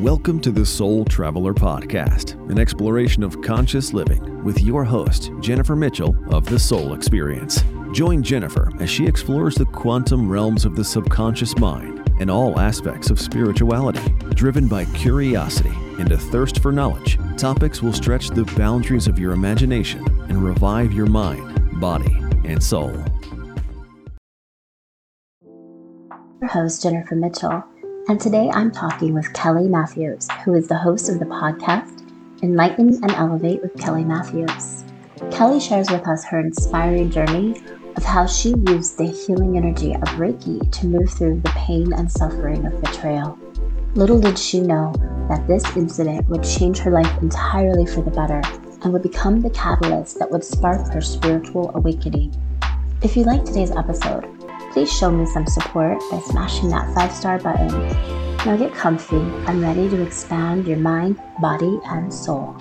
Welcome to the Soul Traveler Podcast, an exploration of conscious living with your host, Jennifer Mitchell of The Soul Experience. Join Jennifer as she explores the quantum realms of the subconscious mind and all aspects of spirituality. Driven by curiosity and a thirst for knowledge, topics will stretch the boundaries of your imagination and revive your mind, body, and soul. Your host, Jennifer Mitchell and today I'm talking with Kelly Matthews, who is the host of the podcast Enlighten and Elevate with Kelly Matthews. Kelly shares with us her inspiring journey of how she used the healing energy of Reiki to move through the pain and suffering of betrayal. Little did she know that this incident would change her life entirely for the better and would become the catalyst that would spark her spiritual awakening. If you like today's episode, please show me some support by smashing that five star button. Now get comfy and ready to expand your mind, body, and soul.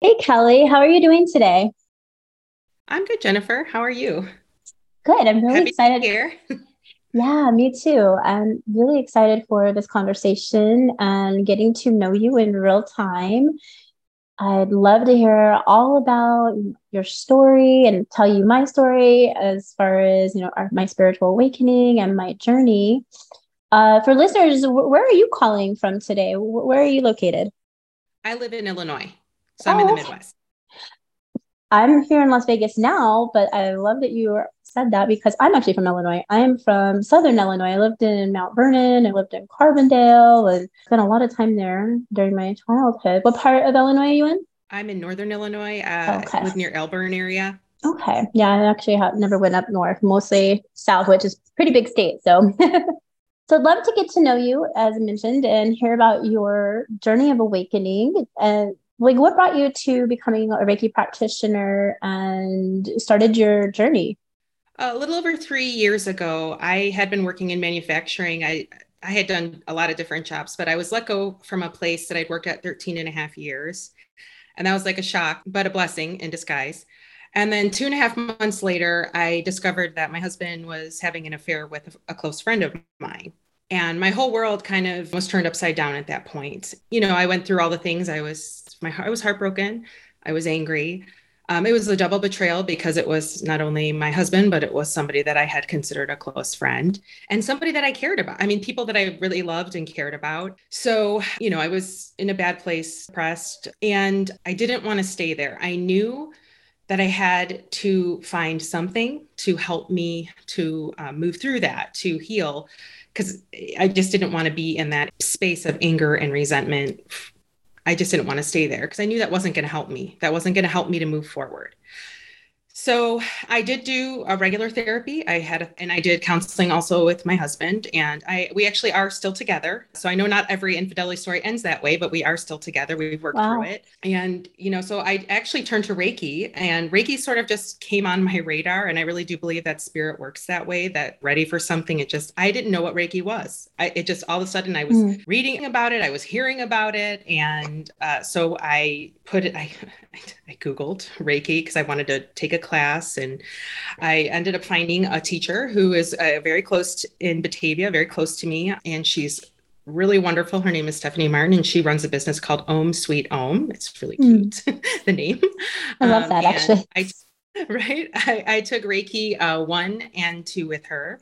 Hey, Kelly, how are you doing today? I'm good, Jennifer. How are you? Good. I'm really Happy excited. here. yeah, me too. I'm really excited for this conversation and getting to know you in real time. I'd love to hear all about your story and tell you my story as far as you know our, my spiritual awakening and my journey. Uh, for listeners, where are you calling from today? Where are you located? I live in Illinois, so I'm oh, in the Midwest. I'm here in Las Vegas now, but I love that you said that because I'm actually from Illinois. I'm from Southern Illinois. I lived in Mount Vernon. I lived in Carbondale and spent a lot of time there during my childhood. What part of Illinois are you in? I'm in Northern Illinois. Uh, okay. I live near Elburn area. Okay. Yeah, I actually have never went up north, mostly south, which is pretty big state. So, so I'd love to get to know you, as mentioned, and hear about your journey of awakening and like what brought you to becoming a reiki practitioner and started your journey? A little over three years ago i had been working in manufacturing. I i had done a lot of different jobs but i was let go from a place that i'd worked at 13 and a half years. And that was like a shock but a blessing in disguise. And then two and a half months later i discovered that my husband was having an affair with a close friend of mine. And my whole world kind of was turned upside down at that point. You know i went through all the things i was my heart I was heartbroken. I was angry. Um, it was a double betrayal because it was not only my husband but it was somebody that i had considered a close friend and somebody that i cared about i mean people that i really loved and cared about. So you know i was in a bad place depressed and i didn't want to stay there. I knew that I had to find something to help me to uh, move through that, to heal because I just didn't want to be in that space of anger and resentment. I just didn't want to stay there because I knew that wasn't going to help me. That wasn't going to help me to move forward. So I did do a regular therapy. I had, and I did counseling also with my husband, and I we actually are still together. So I know not every infidelity story ends that way, but we are still together. We've worked wow. through it, and you know, so I actually turned to Reiki, and Reiki sort of just came on my radar, and I really do believe that spirit works that way. That ready for something, it just I didn't know what Reiki was. I, it just all of a sudden I was mm. reading about it, I was hearing about it, and uh, so I put it. I I googled Reiki because I wanted to take a class, and I ended up finding a teacher who is uh, very close to, in Batavia, very close to me, and she's really wonderful. Her name is Stephanie Martin, and she runs a business called Om Sweet Om. It's really hmm. cute, mm. the name. I love um, that actually. I, right, I, I took Reiki uh, one and two with her,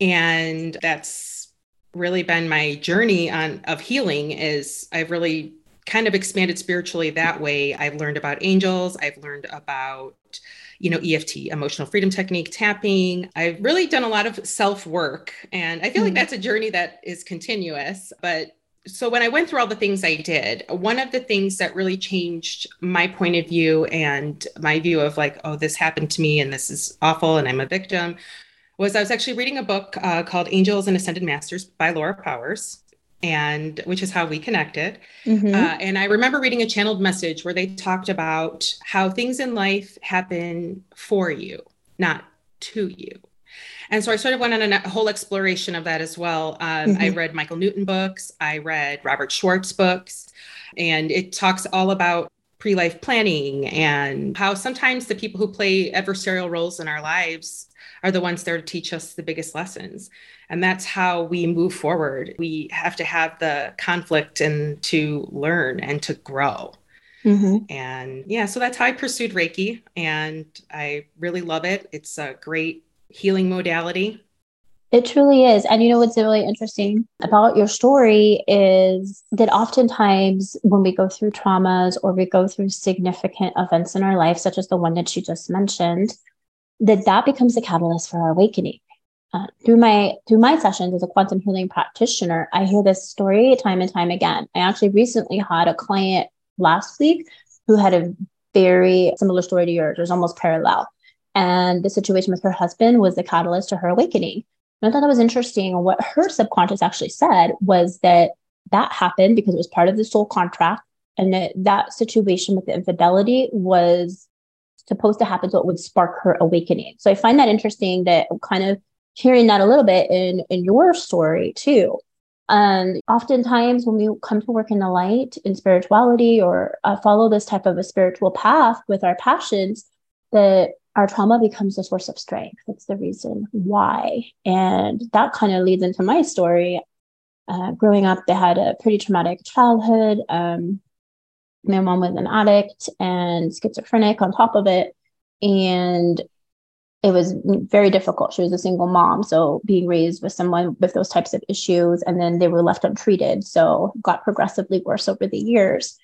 and that's really been my journey on of healing. Is I've really kind of expanded spiritually that way. I've learned about angels. I've learned about, you know, EFT, emotional freedom technique, tapping. I've really done a lot of self work. And I feel mm-hmm. like that's a journey that is continuous. But so when I went through all the things I did, one of the things that really changed my point of view and my view of like, oh, this happened to me and this is awful and I'm a victim was I was actually reading a book uh, called Angels and Ascended Masters by Laura Powers and which is how we connected. Mm-hmm. Uh, and I remember reading a channeled message where they talked about how things in life happen for you, not to you. And so I sort of went on a whole exploration of that as well. Um, mm-hmm. I read Michael Newton books, I read Robert Schwartz books, and it talks all about pre life planning and how sometimes the people who play adversarial roles in our lives are the ones there to teach us the biggest lessons. And that's how we move forward. We have to have the conflict and to learn and to grow. Mm-hmm. And yeah, so that's how I pursued Reiki. And I really love it. It's a great healing modality. It truly is. And you know what's really interesting about your story is that oftentimes when we go through traumas or we go through significant events in our life, such as the one that you just mentioned, that that becomes a catalyst for our awakening. Uh, through my through my sessions as a quantum healing practitioner, I hear this story time and time again. I actually recently had a client last week who had a very similar story to yours. It was almost parallel. And the situation with her husband was the catalyst to her awakening. And I thought that was interesting. What her subconscious actually said was that that happened because it was part of the soul contract. And that, that situation with the infidelity was supposed to happen so it would spark her awakening. So I find that interesting that kind of hearing that a little bit in, in your story too. And oftentimes, when we come to work in the light in spirituality or uh, follow this type of a spiritual path with our passions, that our trauma becomes a source of strength. That's the reason why. And that kind of leads into my story. Uh, growing up, they had a pretty traumatic childhood. Um, my mom was an addict and schizophrenic on top of it. And it was very difficult. She was a single mom. So being raised with someone with those types of issues, and then they were left untreated. So got progressively worse over the years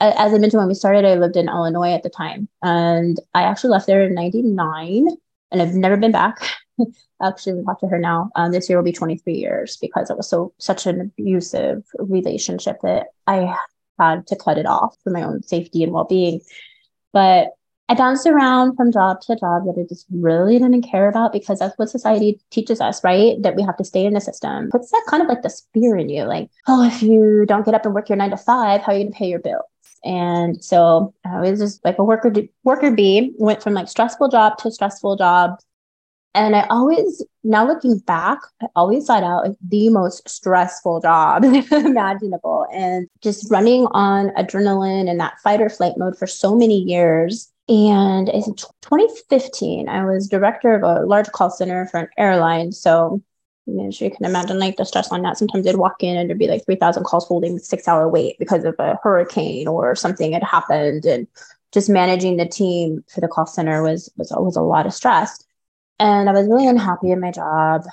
as I mentioned when we started, I lived in Illinois at the time, and I actually left there in '99, and I've never been back. actually, talk to her now. Um, this year will be 23 years because it was so such an abusive relationship that I had to cut it off for my own safety and well-being. But I bounced around from job to job that I just really didn't care about because that's what society teaches us, right? That we have to stay in the system. Puts that kind of like the fear in you, like, oh, if you don't get up and work your nine to five, how are you going to pay your bills? And so I was just like a worker worker bee, went from like stressful job to stressful job. And I always, now looking back, I always thought out like the most stressful job imaginable. And just running on adrenaline and that fight or flight mode for so many years. And in 2015, I was director of a large call center for an airline. So I'm sure you can imagine like the stress on that. Sometimes they'd walk in and there'd be like 3,000 calls holding six hour wait because of a hurricane or something had happened. And just managing the team for the call center was, was, was a lot of stress. And I was really unhappy in my job.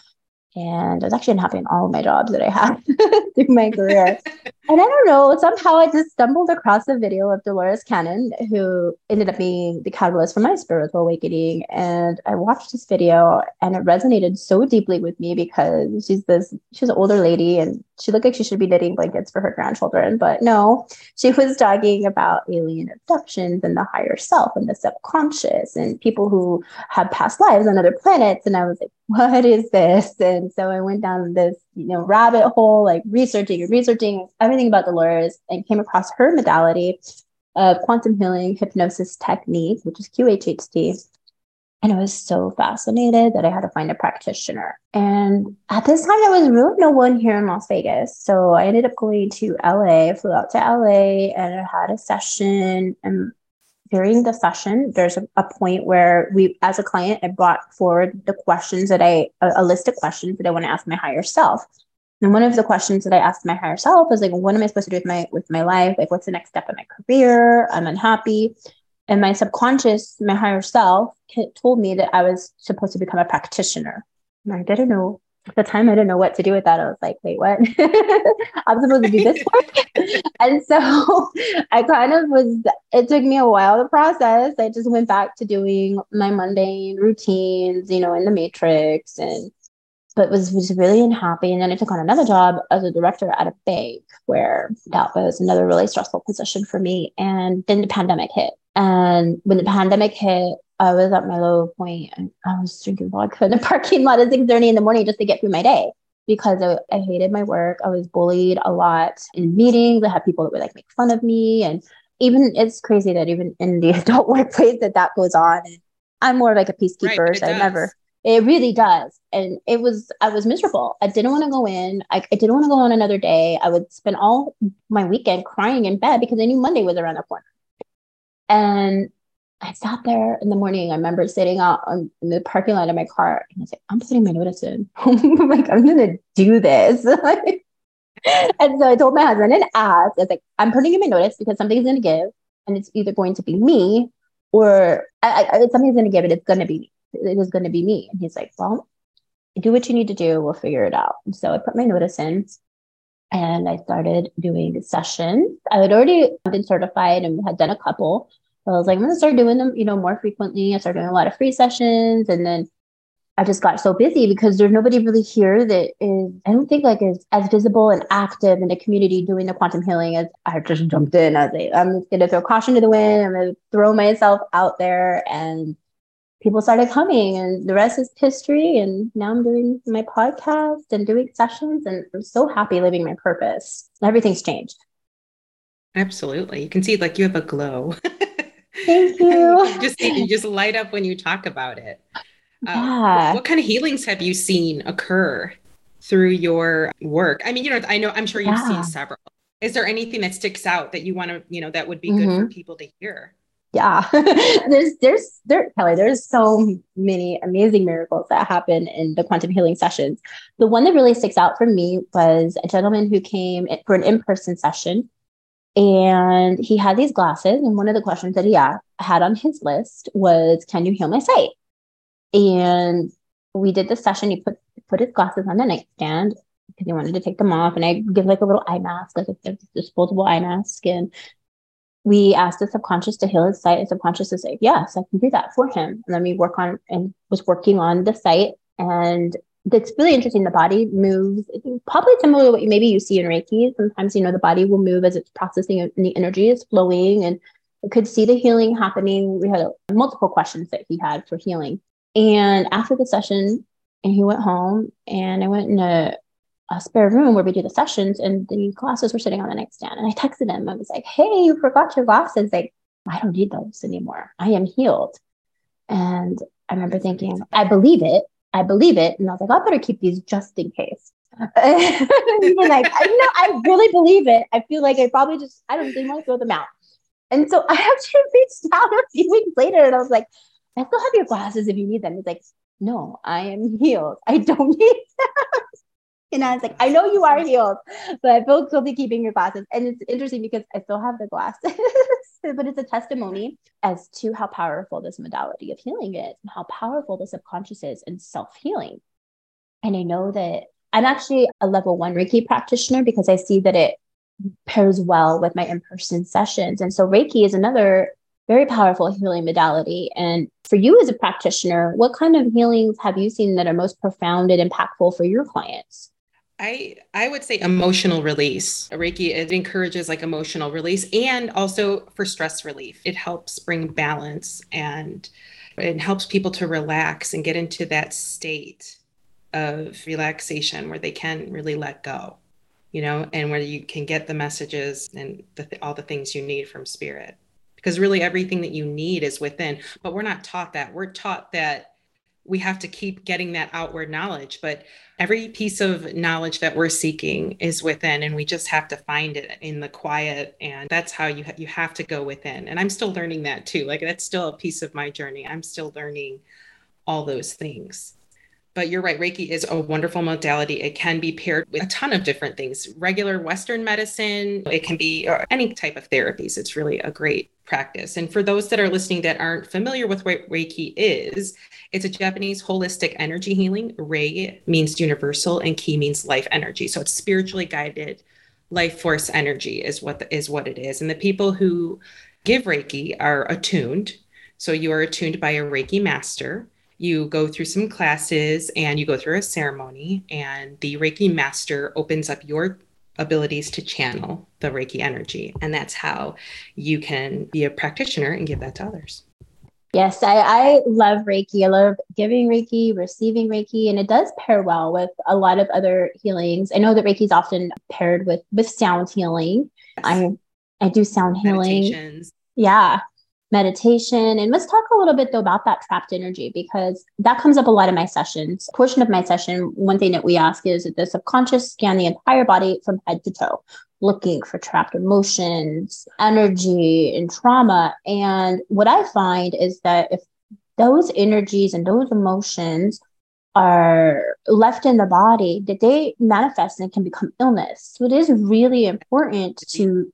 And I was actually unhappy in all of my jobs that I had through my career. and I don't know, somehow I just stumbled across a video of Dolores Cannon, who ended up being the catalyst for my spiritual awakening. And I watched this video and it resonated so deeply with me because she's this, she's an older lady and she looked like she should be knitting blankets for her grandchildren. But no, she was talking about alien abductions and the higher self and the subconscious and people who have past lives on other planets. And I was like, what is this? And so I went down this, you know, rabbit hole, like researching and researching everything about Dolores and came across her modality of quantum healing hypnosis technique, which is QHHT. And I was so fascinated that I had to find a practitioner. And at this time, there was really no one here in Las Vegas. So I ended up going to LA, flew out to LA, and I had a session. And during the session, there's a, a, point where we, as a client, I brought forward the questions that I, a, a list of questions that I want to ask my higher self. And one of the questions that I asked my higher self was like, what am I supposed to do with my with my life? Like, what's the next step in my career? I'm unhappy. And my subconscious, my higher self, told me that I was supposed to become a practitioner. And I didn't know at the time, I didn't know what to do with that. I was like, wait, what? I'm supposed to do this work? and so I kind of was, it took me a while to process. I just went back to doing my mundane routines, you know, in the matrix and but was, was really unhappy. And then I took on another job as a director at a bank where that was another really stressful position for me. And then the pandemic hit. And when the pandemic hit, I was at my low point and I was drinking vodka in the parking lot at 6 30 in the morning just to get through my day because I, I, hated my work. I was bullied a lot in meetings. I had people that would like make fun of me. And even it's crazy that even in the adult workplace that that goes on. And I'm more like a peacekeeper. Right, so I never, It really does. And it was, I was miserable. I didn't want to go in. I, I didn't want to go on another day. I would spend all my weekend crying in bed because I knew Monday was around the corner. And I sat there in the morning. I remember sitting out on, in the parking lot of my car and I was like, I'm putting my notice in. I'm like, I'm going to do this. and so I told my husband and asked, I was like, I'm putting in my notice because something's going to give and it's either going to be me or I, I, something's going to give it. It's going to be me it was going to be me. And he's like, well, do what you need to do. We'll figure it out. And so I put my notice in and I started doing sessions. I had already been certified and had done a couple. So I was like, I'm to start doing them, you know, more frequently. I started doing a lot of free sessions. And then I just got so busy because there's nobody really here that is, I don't think like is as visible and active in the community doing the quantum healing as I just jumped in. I was like, I'm just to throw caution to the wind. I'm to throw myself out there and people started coming and the rest is history and now i'm doing my podcast and doing sessions and i'm so happy living my purpose everything's changed absolutely you can see like you have a glow thank you, you. just you just light up when you talk about it. Uh, yeah. what, what kind of healings have you seen occur through your work? I mean you know i know i'm sure you've yeah. seen several. Is there anything that sticks out that you want to you know that would be mm-hmm. good for people to hear? Yeah. There's there's there kelly there's so many amazing miracles that happen in the quantum healing sessions. The one that really sticks out for me was a gentleman who came for an in-person session and he had these glasses and one of the questions that he had on his list was can you heal my sight and we did the session he put put his glasses on the nightstand because he wanted to take them off and i give like a little eye mask like a disposable eye mask and we asked the subconscious to heal his sight and subconscious to say, yes, I can do that for him. And then we work on and was working on the sight. And it's really interesting. The body moves probably similar to what maybe you see in Reiki. Sometimes, you know, the body will move as it's processing and the energy is flowing and could see the healing happening. We had uh, multiple questions that he had for healing. And after the session, and he went home and I went in a a spare room where we do the sessions and the glasses were sitting on the nightstand. And I texted him. I was like, hey, you forgot your glasses. Like, I don't need those anymore. I am healed. And I remember thinking, I believe it. I believe it. And I was like, I better keep these just in case. like, I know I really believe it. I feel like I probably just, I don't think I want to throw them out. And so I actually reached out a few weeks later and I was like, I still have your glasses if you need them. He's like, no, I am healed. I don't need them. And I was like, I know you are healed, but I feel guilty keeping your glasses. And it's interesting because I still have the glasses, but it's a testimony as to how powerful this modality of healing is and how powerful the subconscious is in self healing. And I know that I'm actually a level one Reiki practitioner because I see that it pairs well with my in person sessions. And so Reiki is another very powerful healing modality. And for you as a practitioner, what kind of healings have you seen that are most profound and impactful for your clients? I I would say emotional release. Reiki it encourages like emotional release and also for stress relief. It helps bring balance and it helps people to relax and get into that state of relaxation where they can really let go. You know, and where you can get the messages and the, all the things you need from spirit. Because really everything that you need is within, but we're not taught that. We're taught that we have to keep getting that outward knowledge but every piece of knowledge that we're seeking is within and we just have to find it in the quiet and that's how you ha- you have to go within. And i'm still learning that too like that's still a piece of my journey. I'm still learning all those things but you're right reiki is a wonderful modality. It can be paired with a ton of different things. Regular western medicine it can be uh, any type of therapies. It's really a great practice. And for those that are listening that aren't familiar with what reiki is it's a japanese holistic energy healing. Rei means universal and ki means life energy. So it's spiritually guided life force energy is what the, is what it is. And the people who give reiki are attuned. So you are attuned by a reiki master you go through some classes and you go through a ceremony and the reiki master opens up your abilities to channel the reiki energy and that's how you can be a practitioner and give that to others. Yes i, I love reiki. I love giving reiki receiving reiki and it does pair well with a lot of other healings. I know that reiki is often paired with with sound healing. I i do sound healing. Yeah meditation. And let's talk a little bit though about that trapped energy because that comes up a lot in my sessions. A portion of my session, one thing that we ask is that the subconscious scan the entire body from head to toe, looking for trapped emotions, energy, and trauma. And what I find is that if those energies and those emotions are left in the body, that they manifest and can become illness. So it is really important to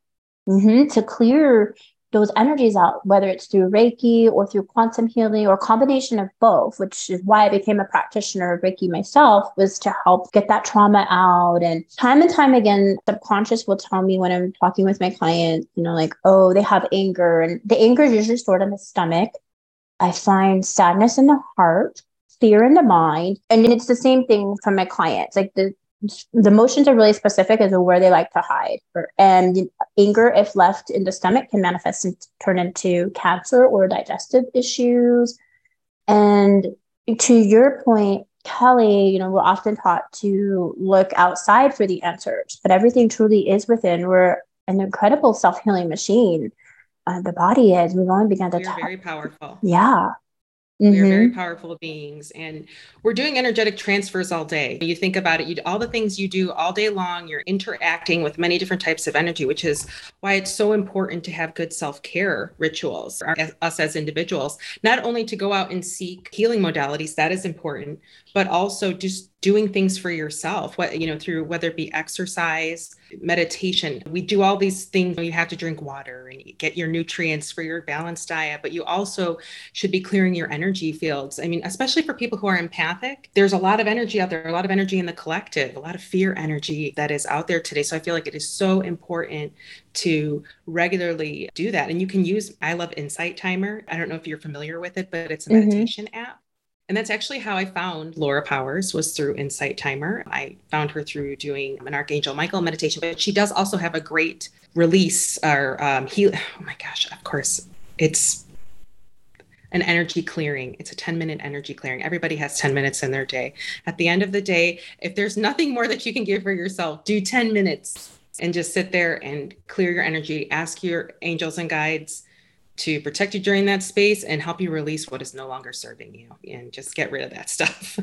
mm-hmm, to clear those energies out, whether it's through Reiki or through quantum healing or combination of both, which is why I became a practitioner of Reiki myself, was to help get that trauma out. And time and time again, subconscious will tell me when I'm talking with my clients, you know, like, oh, they have anger. And the anger is usually stored in the stomach. I find sadness in the heart fear in the mind. And it's the same thing from my clients. Like the the emotions are really specific as to where they like to hide. And anger, if left in the stomach, can manifest and turn into cancer or digestive issues. And to your point, Kelly, you know, we're often taught to look outside for the answers, but everything truly is within. We're an incredible self healing machine. Uh, the body is. We've only begun to. We're t- very powerful. Yeah, Mm-hmm. We are very mm-hmm. powerful beings and we're doing energetic transfers all day. You think about it, you all the things you do all day long, you're interacting with many different types of energy, which is why it's so important to have good self-care rituals us as individuals, not only to go out and seek healing modalities, that is important, but also just doing things for yourself what you know through whether it be exercise meditation. We do all these things. You have to drink water and get your nutrients for your balanced diet but you also should be clearing your energy fields. I mean especially for people who are empathic there's a lot of energy out there a lot of energy in the collective a lot of fear energy that is out there today. So i feel like it is so important to regularly do that. And you can use i love insight timer. I don't know if you're familiar with it but it's a mm-hmm. meditation mm-hmm. app and that's actually how I found Laura Powers was through Insight Timer. I found her through doing an Archangel Michael meditation, but she does also have a great release or um, heal. Oh my gosh, of course, it's an energy clearing. It's a 10 minute energy clearing. Everybody has 10 minutes in their day. At the end of the day, if there's nothing more that you can give for yourself, do 10 minutes and just sit there and clear your energy. Ask your angels and guides to protect you during that space and help you release what is no longer serving you and just get rid of that stuff.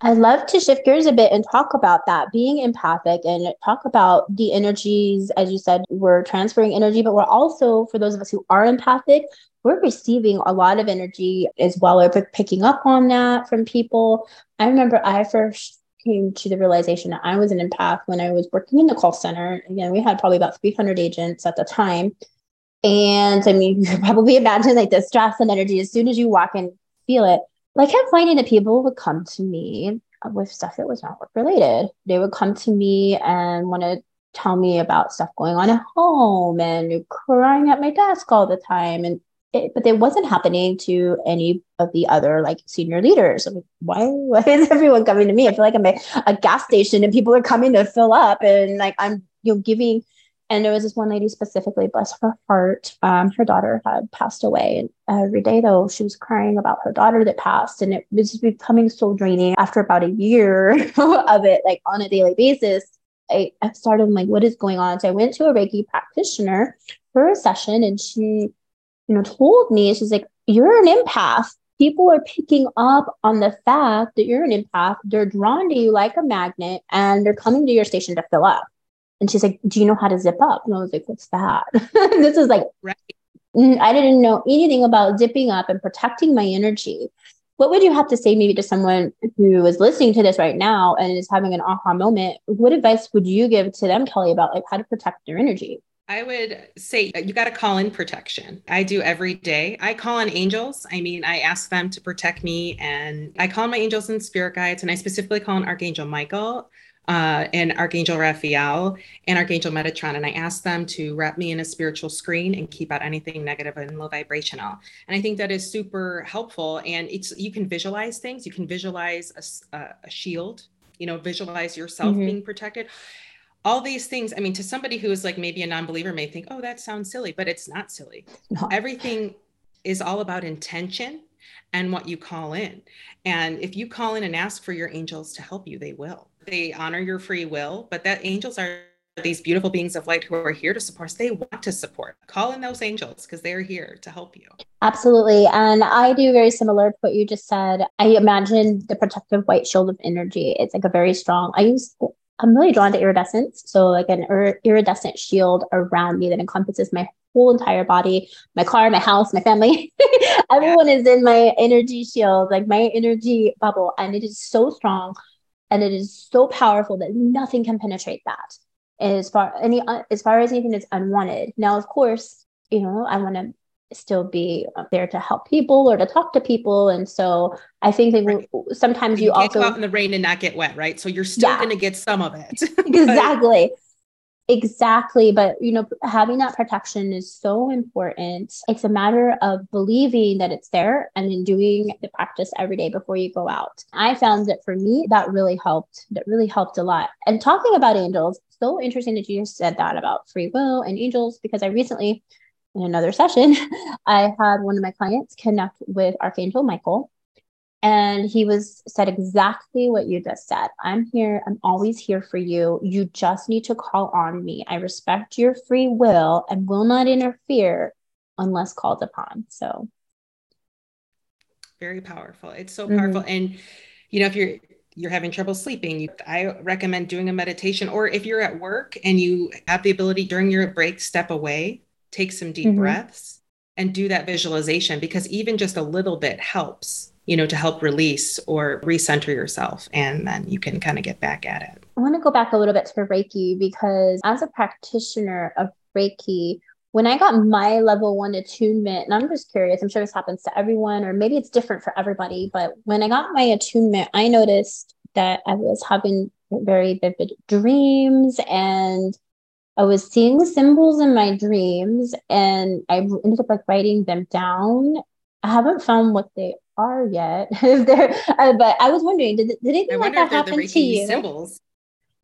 I'd love to shift gears a bit and talk about that being empathic and talk about the energies. As you said, we're transferring energy, but we're also, for those of us who are empathic, we're receiving a lot of energy as well, or picking up on that from people. I remember I first came to the realization that I was an empath when I was working in the call center. Again, we had probably about 300 agents at the time. And I mean, you can probably imagine like the stress and energy as soon as you walk in, feel it. Like I'm finding that people would come to me with stuff that was not work related. They would come to me and want to tell me about stuff going on at home and crying at my desk all the time. And it, but it wasn't happening to any of the other like senior leaders. I'm like, why, why is everyone coming to me? I feel like I'm a, a gas station and people are coming to fill up and like I'm you know giving and there was this one lady specifically, bless her heart. Um, her daughter had passed away. And every day, though, she was crying about her daughter that passed. And it was becoming so draining after about a year of it, like on a daily basis. I, I started like, what is going on? So I went to a Reiki practitioner for a session and she, you know, told me, she's like, you're an empath. People are picking up on the fact that you're an empath. They're drawn to you like a magnet and they're coming to your station to fill up. And she's like, Do you know how to zip up? And I was like, What's that? this is like, right. Mm, I didn't know anything about zipping up and protecting my energy. What would you have to say maybe to someone who is listening to this right now and is having an aha moment? What advice would you give to them, Kelly, about like how to protect their energy? I would say uh, you got to call in protection. I do every day. I call on angels. I mean, I ask them to protect me and I call on my angels and spirit guides. And I specifically call on Archangel Michael uh, and Archangel Raphael and Archangel Metatron. And I asked them to wrap me in a spiritual screen and keep out anything negative and low vibrational. And I think that is super helpful. And it's you can visualize things. You can visualize a, a shield. You know, visualize yourself mm-hmm. being protected. All these things. I mean, to somebody who is like maybe a non-believer may think, "Oh, that sounds silly," but it's not silly. No. Everything is all about intention and what you call in. And if you call in and ask for your angels to help you, they will they honor your free will, but that angels are these beautiful beings of light who are here to support us. They want to support. Call in those angels because they're here to help you. Absolutely. And I do very similar to what you just said. I imagine the protective white shield of energy. It's like a very strong, I use, I'm really drawn to iridescence. So, like an ir- iridescent shield around me that encompasses my whole entire body, my car, my house, my family. Everyone is in my energy shield, like my energy bubble. And it is so strong and it is so powerful that nothing can penetrate that. As far any uh, as far as anything that's unwanted. Now of course you know i want to still be there to help people or to talk to people. And so i think that right. sometimes you, you also go out in the rain and not get wet right? So you're still yeah. going to get some of it. Exactly Exactly. But, you know, having that protection is so important. It's a matter of believing that it's there and then doing the practice every day before you go out. I found that for me, that really helped. That really helped a lot. And talking about angels, so interesting that you said that about free will and angels, because I recently, in another session, I had one of my clients connect with Archangel Michael and he was said exactly what you just said. I'm here i'm always here for you. You just need to call on me. I respect your free will and will not interfere unless called upon. So. Very powerful. It's so powerful. Mm-hmm. and you know if you're you're having trouble sleeping you, i recommend doing a meditation. Or if you're at work and you have the ability during your break step away take some deep mm-hmm. breaths and do that visualization because even just a little bit helps you know, to help release or recenter yourself. And then you can kind of get back at it. I want to go back a little bit to Reiki because as a practitioner of Reiki, when I got my level one attunement, and I'm just curious, I'm sure this happens to everyone, or maybe it's different for everybody, but when I got my attunement, I noticed that I was having very vivid dreams and I was seeing symbols in my dreams and I ended up like writing them down. I haven't found what they are yet. if they're, uh, but I was wondering, did, did anything like that happen to you? Symbols.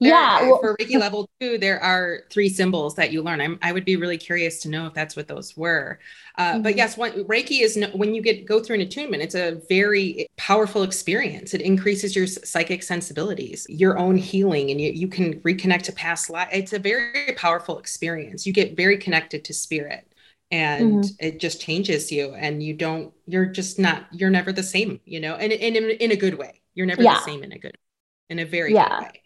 There, yeah. Well, for Reiki level two, there are three symbols that you learn. I'm, i would be really curious to know if that's what those were. Uh, mm-hmm. But yes, one, Reiki is no, when you get go through an attunement, it's a very powerful experience. It increases your psychic sensibilities, your own healing, and you, you can reconnect to past life. It's a very powerful experience. You get very connected to spirit and mm-hmm. it just changes you and you don't you're just not you're never the same you know and, and in, in a good way you're never yeah. the same in a good in a very yeah. good way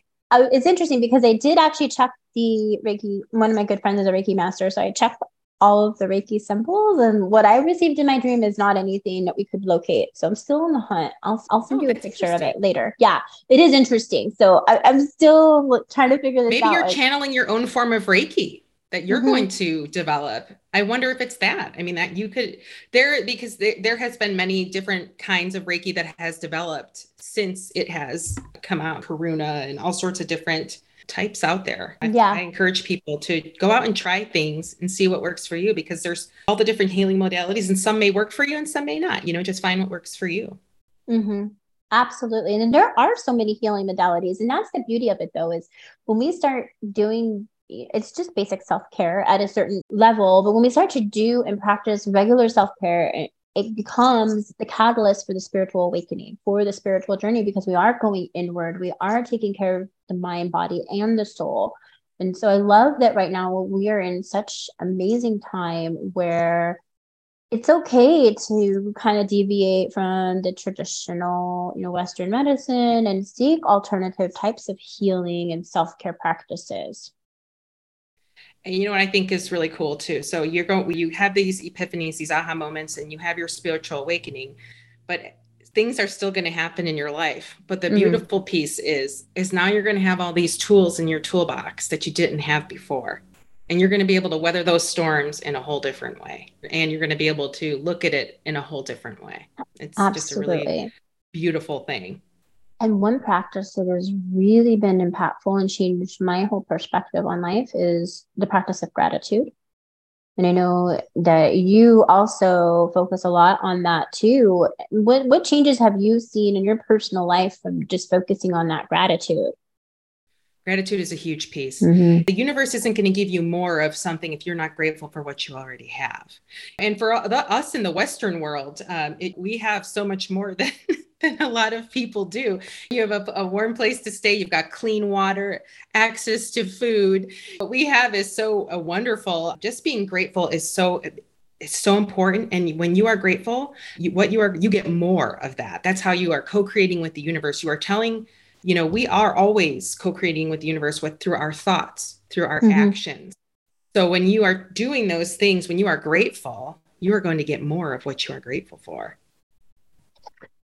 it's interesting because I did actually check the Reiki. One of my good friends is a Reiki master, so I checked all of the Reiki symbols, and what I received in my dream is not anything that we could locate. So I'm still on the hunt. I'll I'll send oh, you a picture of it later. Yeah, it is interesting. So I, am still trying to figure this Maybe out. Maybe you're channeling your own form of Reiki that you're mm-hmm. going to develop i wonder if it's that i mean that you could there because there, there has been many different kinds of reiki that has developed since it has come out karuna and all sorts of different types out there yeah I, I encourage people to go out and try things and see what works for you because there's all the different healing modalities and some may work for you and some may not you know just find what works for you mm-hmm. Absolutely. And there are so many healing modalities. And that's the beauty of it, though, is when we start doing it's just basic self-care at a certain level but when we start to do and practice regular self-care it becomes the catalyst for the spiritual awakening for the spiritual journey because we are going inward we are taking care of the mind body and the soul. And so i love that right now we are in such amazing time where it's okay to kind of deviate from the traditional you know western medicine and seek alternative types of healing and self-care practices and you know what I think is really cool too. So you're going, you have these epiphanies, these aha moments, and you have your spiritual awakening, but things are still going to happen in your life. But the mm-hmm. beautiful piece is, is now you're going to have all these tools in your toolbox that you didn't have before. And you're going to be able to weather those storms in a whole different way. And you're going to be able to look at it in a whole different way. It's Absolutely. just a really beautiful thing. And one practice that has really been impactful and changed my whole perspective on life is the practice of gratitude. And I know that you also focus a lot on that too. What what changes have you seen in your personal life from just focusing on that gratitude? Gratitude is a huge piece. Mm-hmm. The universe isn't going to give you more of something if you're not grateful for what you already have. And for the, us in the Western world, um, it, we have so much more than than a lot of people do. You have a, a, warm place to stay, you've got clean water, access to food. What we have is so uh, wonderful. Just being grateful is so it's so important and when you are grateful you, what you are you get more of that that's how you are co-creating with the universe you are telling you know we are always co-creating with the universe with through our thoughts through our mm-hmm. actions so when you are doing those things when you are grateful you are going to get more of what you are grateful for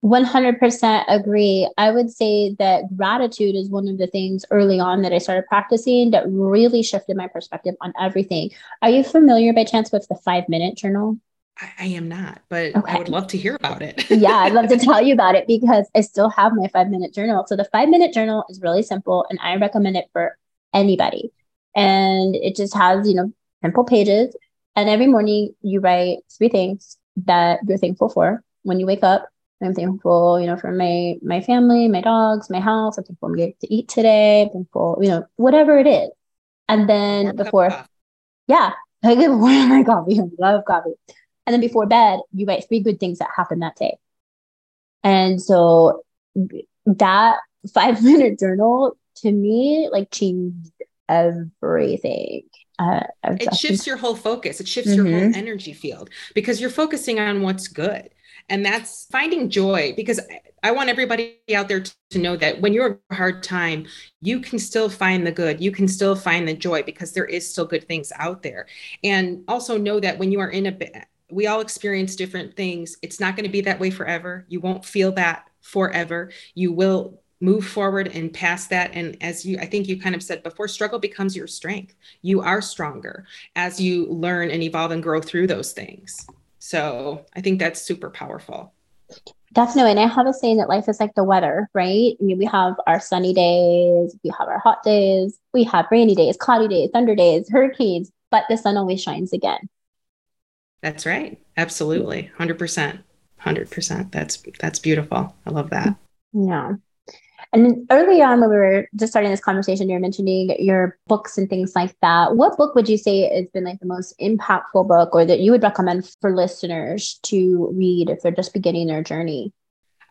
100% agree. I would say that gratitude is one of the things early on that I started practicing that really shifted my perspective on everything. Are you familiar by chance with the five minute journal? I, I am not, but okay. I would love to hear about it. yeah, I'd love to tell you about it because I still have my five minute journal. So the five minute journal is really simple and I recommend it for anybody. And it just has, you know, simple pages. And every morning you write three things that you're thankful for when you wake up I'm thankful, you know, for my my family, my dogs, my house. I'm thankful I'm getting to eat today. I'm thankful, you know, whatever it is. And then before, yeah, I my coffee. I love coffee. And then before bed, you write three good things that happened that day. And so that five minute journal to me like changed everything. Uh, it shifts your whole focus. It shifts mm-hmm. your whole energy field because you're focusing on what's good. And that's finding joy because I want everybody out there to know that when you're a hard time, you can still find the good. You can still find the joy because there is still good things out there. And also know that when you are in a we all experience different things. It's not going to be that way forever. You won't feel that forever. You will move forward and past that and as you i think you kind of said before struggle becomes your strength you are stronger as you learn and evolve and grow through those things so I think that's super powerful. Definitely. And I have a saying that life is like the weather, right? I mean, we have our sunny days, we have our hot days, we have rainy days, cloudy days, thunder days, hurricanes, but the sun always shines again. That's right. Absolutely. 100%. 100%. That's that's beautiful. I love that. Yeah. And early on, when we were just starting this conversation, you're mentioning your books and things like that. What book would you say has been like the most impactful book or that you would recommend for listeners to read if they're just beginning their journey?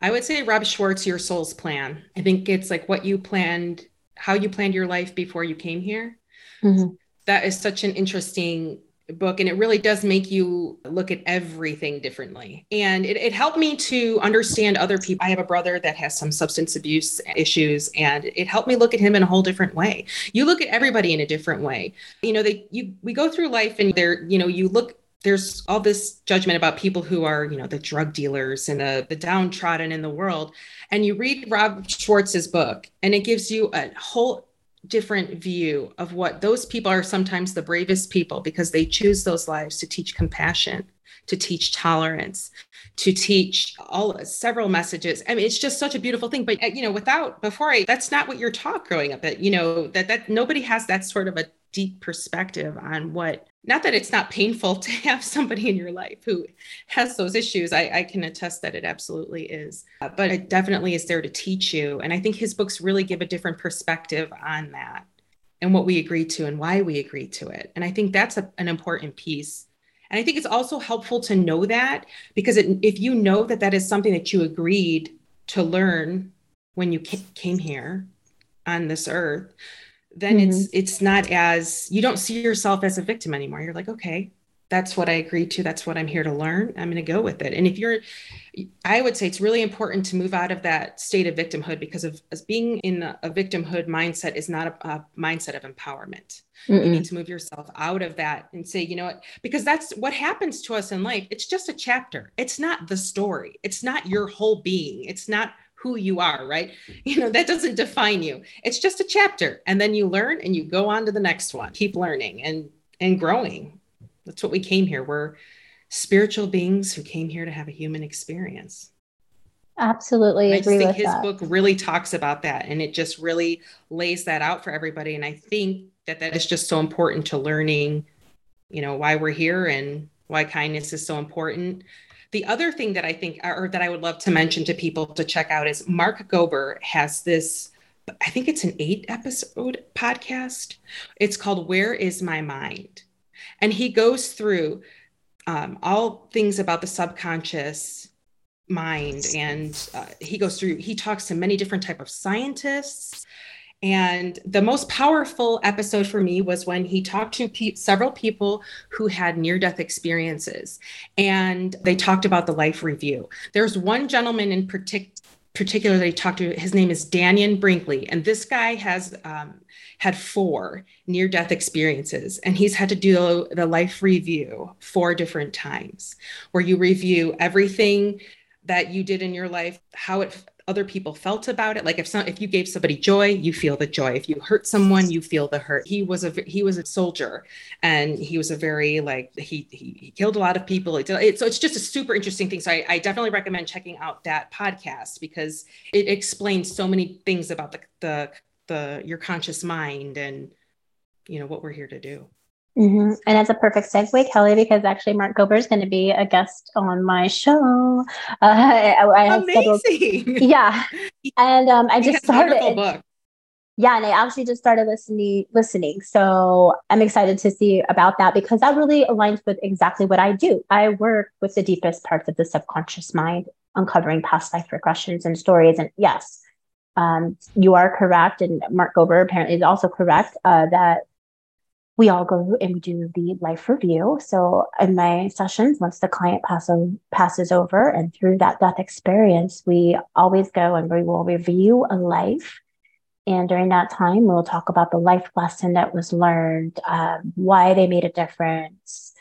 I would say Rob Schwartz, Your Soul's Plan. I think it's like what you planned, how you planned your life before you came here. Mm-hmm. That is such an interesting book and it really does make you look at everything differently. And it, it, helped me to understand other people. I have a brother that has some substance abuse issues and it helped me look at him in a whole different way. You look at everybody in a different way. You know they you we go through life and there you know you look there's all this judgment about people who are you know the drug dealers and the, the downtrodden in the world. And you read rob schwartz's book and it gives you a whole different view of what those people are sometimes the bravest people because they choose those lives to teach compassion to teach tolerance to teach all several messages. I mean it's just such a beautiful thing but uh, you know without before i that's not what you're taught growing up that you know that that nobody has that sort of a deep perspective on what not that it's not painful to have somebody in your life who has those issues. I, I can attest that it absolutely is. Uh, but it definitely is there to teach you. And i think his books really give a different perspective on that and what we agreed to and why we agreed to it. And i think that's a, an important piece. And i think it's also helpful to know that because it, if you know that that is something that you agreed to learn when you came here on this earth then mm-hmm. it's it's not as you don't see yourself as a victim anymore. You're like okay that's what i agreed to. That's what i'm here to learn. I'm going to go with it. And if you're i would say it's really important to move out of that state of victimhood because of as being in a, a victimhood mindset is not a, a mindset of empowerment. Mm-mm. you need to move yourself out of that and say you know what? Because that's what happens to us in life. It's just a chapter. It's not the story. It's not your whole being. It's not who you are, right? You know, that doesn't define you. It's just a chapter. And then you learn and you go on to the next one. Keep learning and and growing. That's what we came here. We're spiritual beings who came here to have a human experience. Absolutely. I just think his that. book really talks about that and it just really lays that out for everybody. And I think that that is just so important to learning, you know, why we're here and why kindness is so important. The other thing that I think, or that I would love to mention to people to check out is Mark Gober has this, I think it's an eight episode podcast. It's called Where is My Mind? And he goes through um, all things about the subconscious mind and uh, he goes through he talks to many different type of scientists and the most powerful episode for me was when he talked to pe- several people who had near death experiences and they talked about the life review. There's one gentleman in particular particular that he talked to his name is Dannion Brinkley and this guy has um, had four near death experiences, and he's had to do the life review four different times, where you review everything that you did in your life, how it other people felt about it. Like if some if you gave somebody joy you feel the joy. If you hurt someone you feel the hurt. He was a he was a soldier and he was a very like he he, he killed a lot of people. It, it, so it's just a super interesting thing. So I, I definitely recommend checking out that podcast because it explains so many things about the the the your conscious mind and you know what we're here to do Mm-hmm. And that's a perfect segue, Kelly, because actually Mark Gober is going to be a guest on my show. Uh, I, I Amazing. Scheduled, yeah, and um, I just started. Book. Yeah, and I actually just started listening. Listening, so I'm excited to see about that because that really aligns with exactly what I do. I work with the deepest parts of the subconscious mind, uncovering past life regressions and stories. And yes, um, you are correct, and Mark Gober apparently is also correct uh, that we all go and we do the life review. So in my sessions, once the client pass o- passes over and through that death experience, we always go and we will review a life. And during that time, we'll talk about the life lesson that was learned, um, why they made a difference,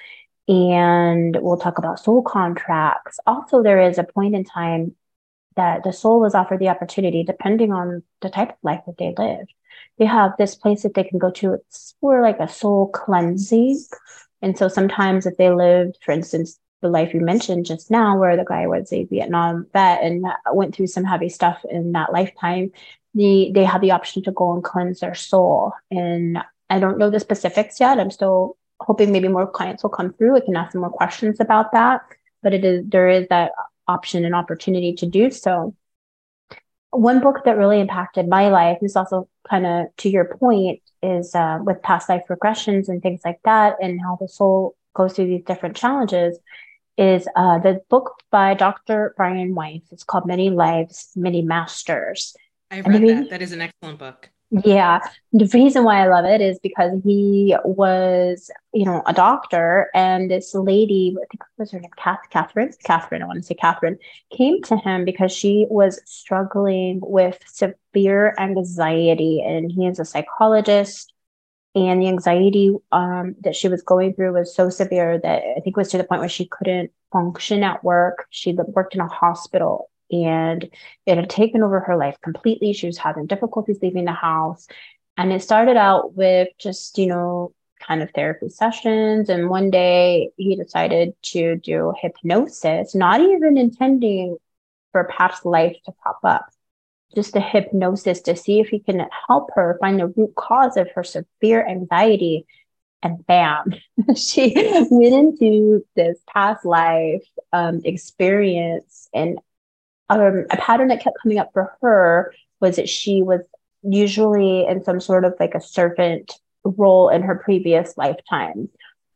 and we'll talk about soul contracts. Also, there is a point in time that the soul was offered the opportunity, depending on the type of life that they lived. They have this place that they can go to. It's for like a soul cleansing. And so sometimes if they lived, for instance, the life you mentioned just now, where the guy was a Vietnam vet and went through some heavy stuff in that lifetime, the, they have the option to go and cleanse their soul. And I don't know the specifics yet. I'm still hoping maybe more clients will come through. I can ask them more questions about that. But it is there is that option and opportunity to do so. One book that really impacted my life is also kind of to your point is uh, with past life regressions and things like that, and how the soul goes through these different challenges. Is uh, the book by Dr. Brian Weiss? It's called Many Lives, Many Masters. I've read that. That is an excellent book. Yeah. The reason why I love it is because he was, you know, a doctor and this lady, I think was her name, Catherine, Catherine, I want to say Catherine, came to him because she was struggling with severe anxiety and he is a psychologist and the anxiety um, that she was going through was so severe that I think it was to the point where she couldn't function at work. She worked in a hospital and it had taken over her life completely. She was having difficulties leaving the house. And it started out with just, you know, kind of therapy sessions. And one day he decided to do hypnosis, not even intending for past life to pop up, just a hypnosis to see if he can help her find the root cause of her severe anxiety. And bam, she went into this past life um, experience and um, a pattern that kept coming up for her was that she was usually in some sort of like a servant role in her previous lifetime.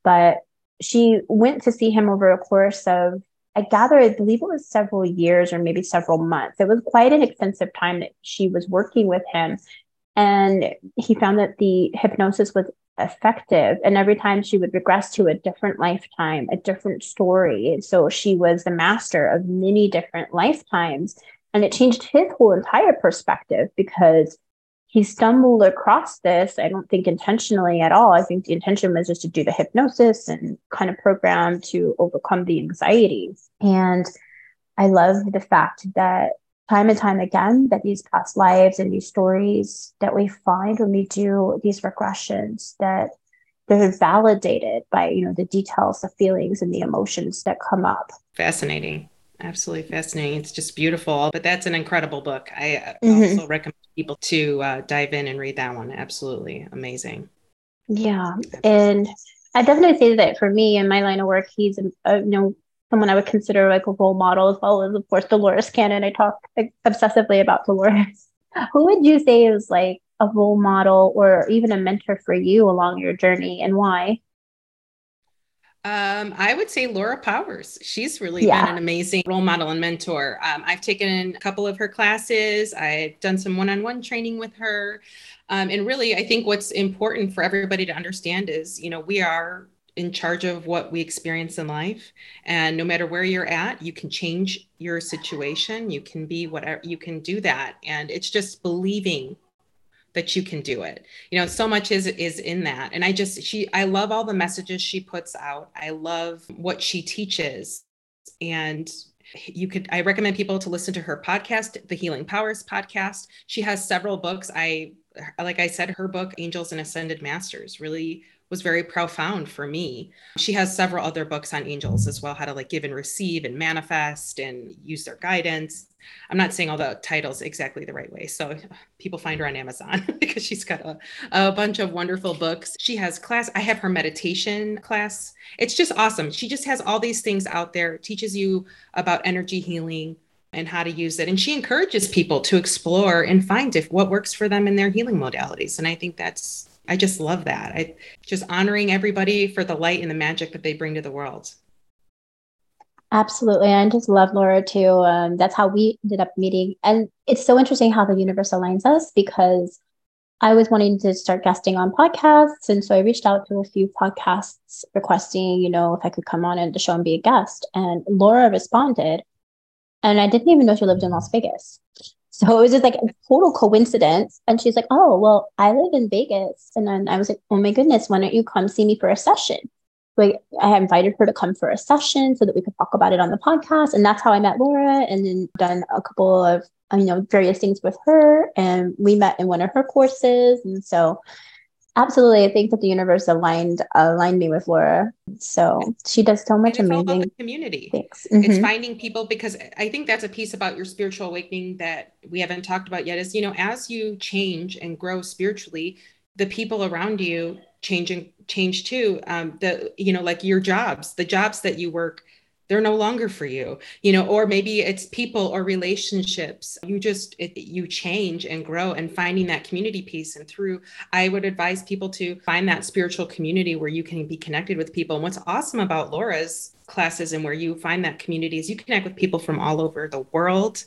But she went to see him over a course of, I gather, I believe it was several years or maybe several months. It was quite an extensive time that she was working with him. And he found that the hypnosis was effective. And every time she would regress to a different lifetime, a different story. So she was the master of many different lifetimes. And it changed his whole entire perspective because he stumbled across this. I don't think intentionally at all. I think the intention was just to do the hypnosis and kind of program to overcome the anxiety. And I love the fact that time and time again that these past lives and these stories that we find when we do these regressions that they're validated by you know the details the feelings and the emotions that come up. Fascinating. Absolutely fascinating. It's just beautiful but that's an incredible book. I uh, mm-hmm. also recommend people to uh, dive in and read that one. Absolutely amazing. Yeah and i definitely say that for me in my line of work he's a, you know someone I would consider like a role model, as well as, of course, Dolores Cannon. I talk obsessively about Dolores. Who would you say is like a role model or even a mentor for you along your journey and why? Um, I would say Laura Powers. She's really yeah. been an amazing role model and mentor. Um, I've taken a couple of her classes. I've done some one-on-one training with her. Um, and really, I think what's important for everybody to understand is, you know, we are in charge of what we experience in life. And no matter where you're at, you can change your situation. You can be whatever, you can do that. And it's just believing that you can do it you know so much is is in that and i just she i love all the messages she puts out i love what she teaches and you could i recommend people to listen to her podcast the healing powers podcast she has several books i like i said her book angels and ascended masters really was very profound for me. She has several other books on angels as well, how to like give and receive and manifest and use their guidance. I'm not saying all the titles exactly the right way. So people find her on Amazon because she's got a, a bunch of wonderful books. She has class. I have her meditation class. It's just awesome. She just has all these things out there, teaches you about energy healing and how to use it. And she encourages people to explore and find if what works for them in their healing modalities. And I think that's I just love that. I just honoring everybody for the light and the magic that they bring to the world. Absolutely. I just love Laura too. Um, that's how we ended up meeting. And it's so interesting how the universe aligns us because I was wanting to start guesting on podcasts. And so I reached out to a few podcasts requesting, you know, if I could come on and the show and be a guest. And Laura responded. And I didn't even know she lived in Las Vegas. So it was just like a total coincidence. And she's like, Oh, well, I live in Vegas. And then I was like, Oh my goodness, why don't you come see me for a session? Like I invited her to come for a session so that we could talk about it on the podcast. And that's how I met Laura and then done a couple of you know various things with her. And we met in one of her courses. And so Absolutely. I think that the universe aligned aligned me with Laura. So she does so much amazing community. Thanks. Mm-hmm. It's finding people because I think that's a piece about your spiritual awakening that we haven't talked about yet is, you know, as you change and grow spiritually, the people around you change and change too. Um, the, you know, like your jobs, the jobs that you work they're no longer for you. You know or maybe it's people or relationships. You just it, you change and grow and finding that community piece. And through i would advise people to find that spiritual community where you can be connected with people. And what's awesome about laura's classes and where you find that community is you connect with people from all over the world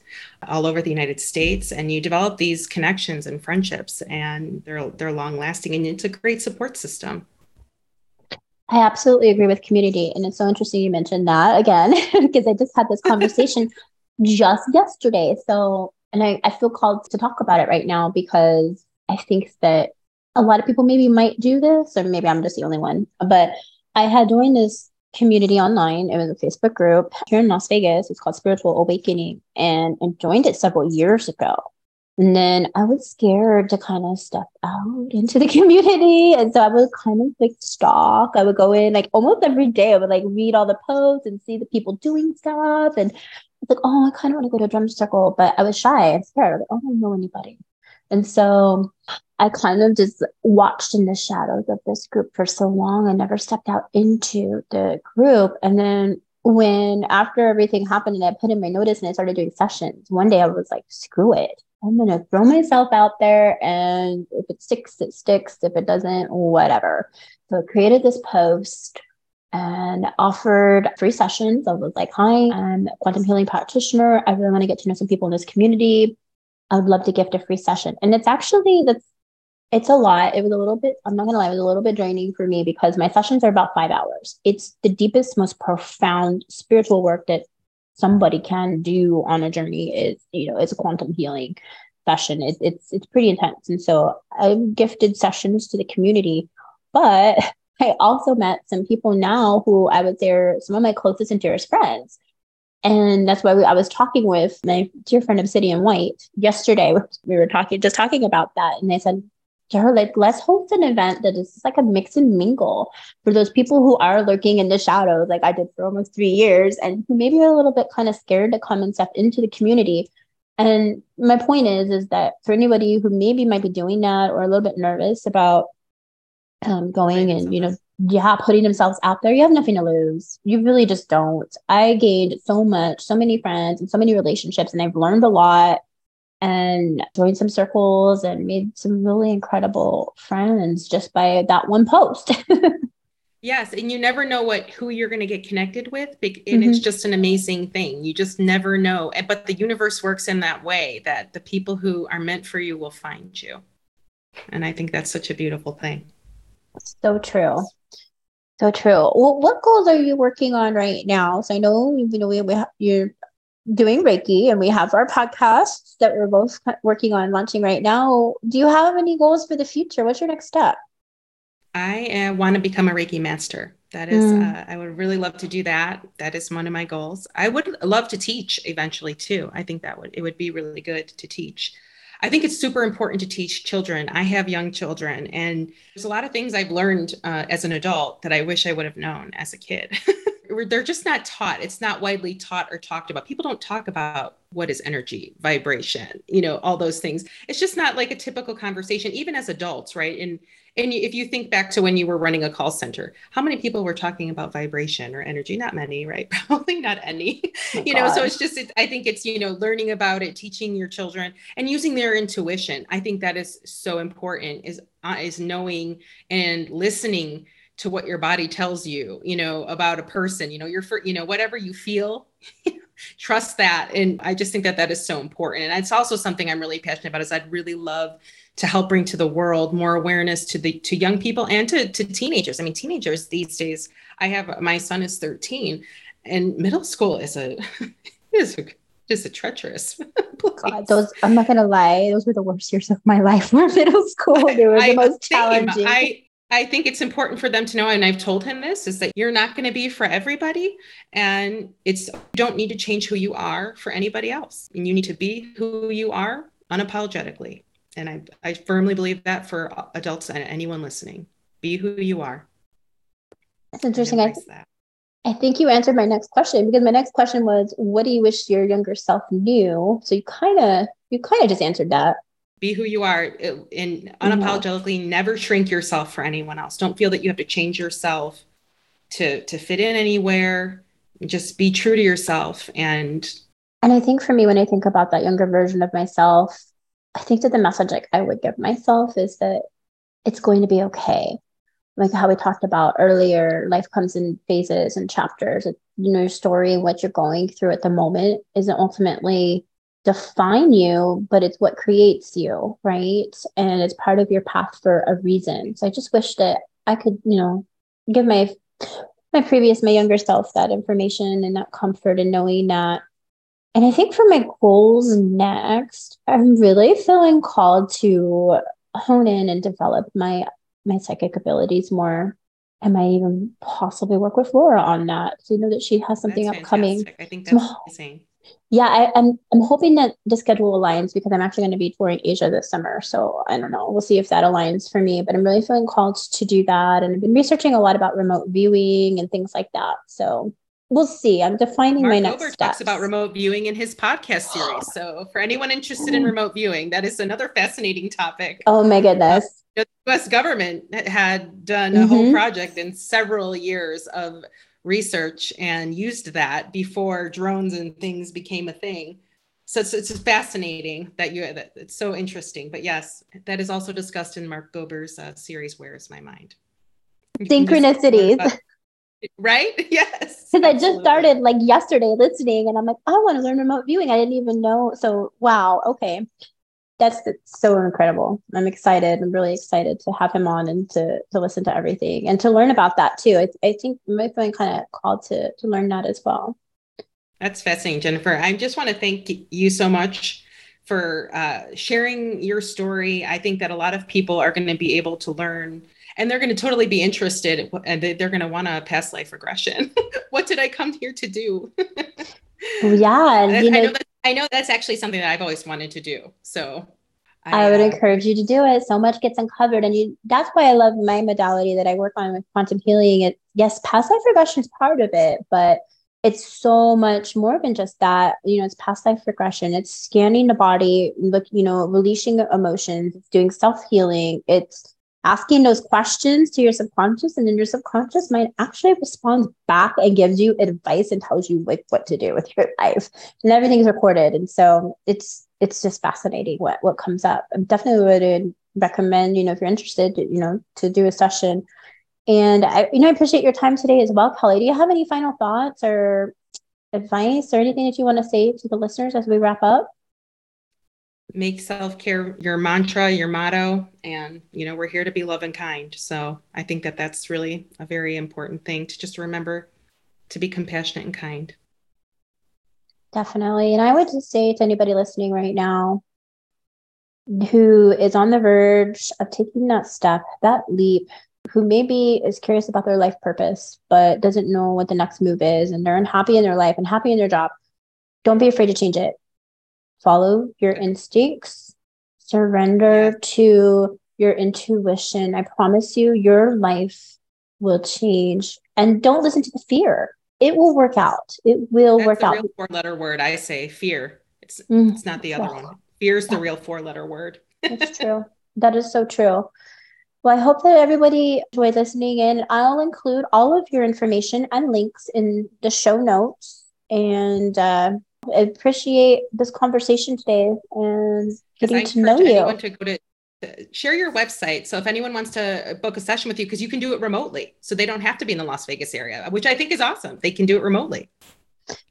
all over the united states and you develop these connections and friendships and they're they're long lasting and it's a great support system I absolutely agree with community. And it's so interesting you mentioned that again, because I just had this conversation just yesterday. So, and I, I feel called to talk about it right now because I think that a lot of people maybe might do this, or maybe I'm just the only one. But I had joined this community online. It was a Facebook group here in Las Vegas. It's called Spiritual Awakening, and I joined it several years ago. And then I was scared to kind of step out into the community. And so I would kind of like stalk. I would go in like almost every day. I would like read all the posts and see the people doing stuff. And it's like, oh, I kind of want to go to a drum circle, but I was shy and scared. Like, oh, I don't know anybody. And so I kind of just watched in the shadows of this group for so long. I never stepped out into the group. And then when after everything happened and I put in my notice and I started doing sessions, one day I was like, screw it. I'm going to throw myself out there and if it sticks, it sticks. If it doesn't, whatever. So I created this post and offered free sessions. I was like, hi, I'm a quantum healing practitioner. I really want to get to know some people in this community. I would love to gift a free session. And it's actually that's it's a lot. It was a little bit, I'm not gonna lie, it was a little bit draining for me because my sessions are about five hours. It's the deepest, most profound spiritual work that somebody can do on a journey is you know it's a quantum healing session. It, it's it's pretty intense. And so i've gifted sessions to the community but i also met some people now who i would say are some of my closest and dearest friends. And that's why we, i was talking with my dear friend obsidian white yesterday. We were talking just talking about that. And they said to her, like, let's host an event that is just like a mix and mingle for those people who are lurking in the shadows, like I did for almost three years, and who maybe are a little bit kind of scared to come and step into the community. And my point is, is that for anybody who maybe might be doing that or a little bit nervous about um, going and, you know, yeah, putting themselves out there, you have nothing to lose. You really just don't. I gained so much, so many friends and so many relationships, and I've learned a lot and joined some circles and made some really incredible friends just by that one post. Yes, and you never know what who you're going to get connected with, and mm-hmm. it's just an amazing thing. You just never know. But the universe works in that way that the people who are meant for you will find you, and I think that's such a beautiful thing. So true, so true. Well, what goals are you working on right now? So I know you know we, we you're doing Reiki, and we have our podcasts that we're both working on launching right now. Do you have any goals for the future? What's your next step? I uh, want to become a Reiki master. That is, mm. uh, I would really love to do that. That is one of my goals. I would love to teach eventually too. I think that would it would be really good to teach. I think it's super important to teach children. I have young children, and there's a lot of things I've learned uh, as an adult that I wish I would have known as a kid. They're just not taught. It's not widely taught or talked about. People don't talk about what is energy, vibration, you know, all those things. It's just not like a typical conversation, even as adults, right? And and if you think back to when you were running a call center, how many people were talking about vibration or energy? Not many, right? Probably not any. Oh, you know, God. so it's just, it, I think it's, you know, learning about it, teaching your children and using their intuition. I think that is so important is, uh, is knowing and listening to what your body tells you, you know, about a person, you know, your, you know, whatever you feel, trust that. And I just think that that is so important. And it's also something I'm really passionate about is I'd really love to help bring to the world more awareness to the to young people and to, to teenagers. I mean, teenagers these days. I have my son is 13, and middle school is a is a, just a treacherous. God, those I'm not gonna lie, those were the worst years of my life. Were middle school. They were the I, most challenging. I I think it's important for them to know, and I've told him this, is that you're not going to be for everybody. And it's you don't need to change who you are for anybody else. And you need to be who you are unapologetically. And I, I firmly believe that for adults and anyone listening, be who you are. That's interesting. I, that. I think you answered my next question because my next question was, what do you wish your younger self knew? So you kind of, you kind of just answered that. Be who you are uh, and unapologetically never shrink yourself for anyone else. Don't feel that you have to change yourself to, to fit in anywhere. Just be true to yourself and and I think for me, when I think about that younger version of myself, I think that the message like I would give myself is that it's going to be okay. Like how we talked about earlier, life comes in phases and chapters. You know, your story and what you're going through at the moment isn't ultimately define you, but it's what creates you, right? And it's part of your path for a reason. So I just wish that I could, you know, give my my previous, my younger self that information and that comfort and knowing that and I think for my goals next, I'm really feeling called to hone in and develop my my psychic abilities more. Am I might even possibly work with Laura on that. So you know that she has something that's upcoming. Fantastic. I think that's amazing. Yeah, I, am I'm, I'm hoping that the schedule aligns because I'm actually going to be touring Asia this summer. So I don't know. We'll see if that aligns for me. But I'm really feeling called to do that. And I've been researching a lot about remote viewing and things like that. So we'll see. I'm defining Mark my next Ober talks about remote viewing in his podcast series. So for anyone interested in remote viewing, that is another fascinating topic. Oh my goodness. Uh, the US government had done a mm-hmm. whole project in several years of research and used that before drones and things became a thing. So it's, it's fascinating that you that it's so interesting. But yes, that is also discussed in Mark Gober's uh, series. Where is my mind? Synchronicities right yes because i just started like yesterday listening and i'm like i want to learn remote viewing i didn't even know so wow okay that's, so incredible i'm excited i'm really excited to have him on and to to listen to everything and to learn about that too i, I think i'm feeling kind of called to to learn that as well that's fascinating jennifer i just want to thank you so much for uh, sharing your story i think that a lot of people are going to be able to learn and they're going to totally be interested and they're going to want to past life regression. what did I come here to do? yeah. And, you know, I, know I know that's actually something that I've always wanted to do. So I, I would uh, encourage you to do it. So much gets uncovered. And you that's why I love my modality that I work on with quantum healing. It yes, past life regression is part of it, but it's so much more than just that. You know, it's past life regression. It's scanning the body, look, you know, releasing emotions, it's doing self-healing, it's asking those questions to your subconscious and then your subconscious mind actually responds back and gives you advice and tells you like what to do with your life and everything's recorded and so it's it's just fascinating what what comes up i definitely would uh, recommend you know if you're interested you know to do a session And I, you know, I appreciate your time today as well, Kelly. Do you have any final thoughts or advice or anything that you want to say to the listeners as we wrap up? Make self care your mantra, your motto, and you know we're here to be love and kind. So I think that that's really a very important thing to just remember to be compassionate and kind. Definitely, and I would just say to anybody listening right now who is on the verge of taking that step, that leap, who maybe is curious about their life purpose, but doesn't know what the next move is, and they're unhappy in their life, and happy in their job, don't be afraid to change it. Follow your instincts, surrender to your intuition. I promise you, your life will change. And don't listen to the fear. It will work out. It will That's work out. four letter word. I say fear. It's mm. it's not the other one. Fear is the real four letter word. That's true. That is so true. Well, I hope that everybody enjoyed listening in. I'll include all of your information and links in the show notes. And uh, I appreciate this conversation today and getting to know you. I want to go to share your website. So if anyone wants to book a session with you, because you can do it remotely, so they don't have to be in the Las Vegas area, which I think is awesome. They can do it remotely.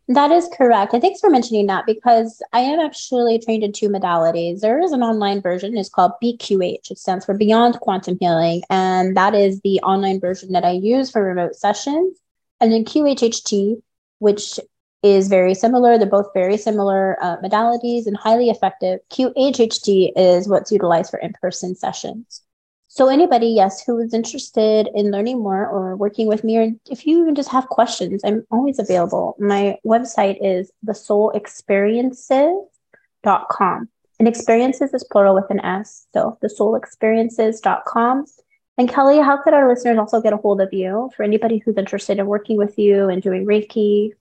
That is correct. And thanks for mentioning that because I am actually trained in two modalities. There is an online version, it's called BQH. It stands for Beyond Quantum Healing. And that is the online version that I use for remote sessions. And then QHHT, which is very similar. They're both very similar uh, modalities and highly effective. QHHT is what's utilized for in person sessions. So anybody, yes, who is interested in learning more or working with me, or if you even just have questions, I'm always available. My website is thesoulexperiences.com. And experiences is plural with an S. So thesoulexperiences.com. And Kelly, how could our listeners also get a hold of you for anybody who's interested in working with you and doing Reiki?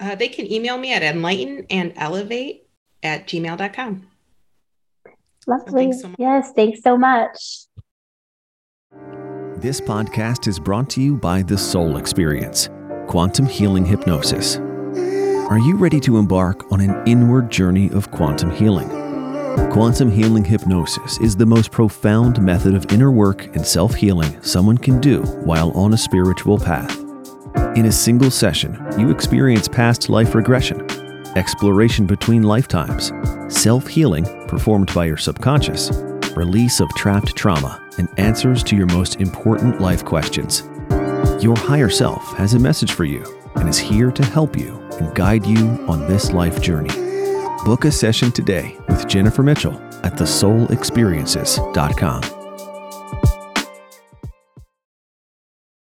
Uh, they can email me at enlighten and elevate at gmail.com. Lovely. So yes, thanks so much. This podcast is brought to you by The Soul Experience, Quantum Healing Hypnosis. Are you ready to embark on an inward journey of quantum healing? Quantum healing hypnosis is the most profound method of inner work and self healing someone can do while on a spiritual path. In a single session, you experience past life regression, exploration between lifetimes, self healing performed by your subconscious, release of trapped trauma, and answers to your most important life questions. Your higher self has a message for you and is here to help you and guide you on this life journey. Book a session today with Jennifer Mitchell at thesoulexperiences.com.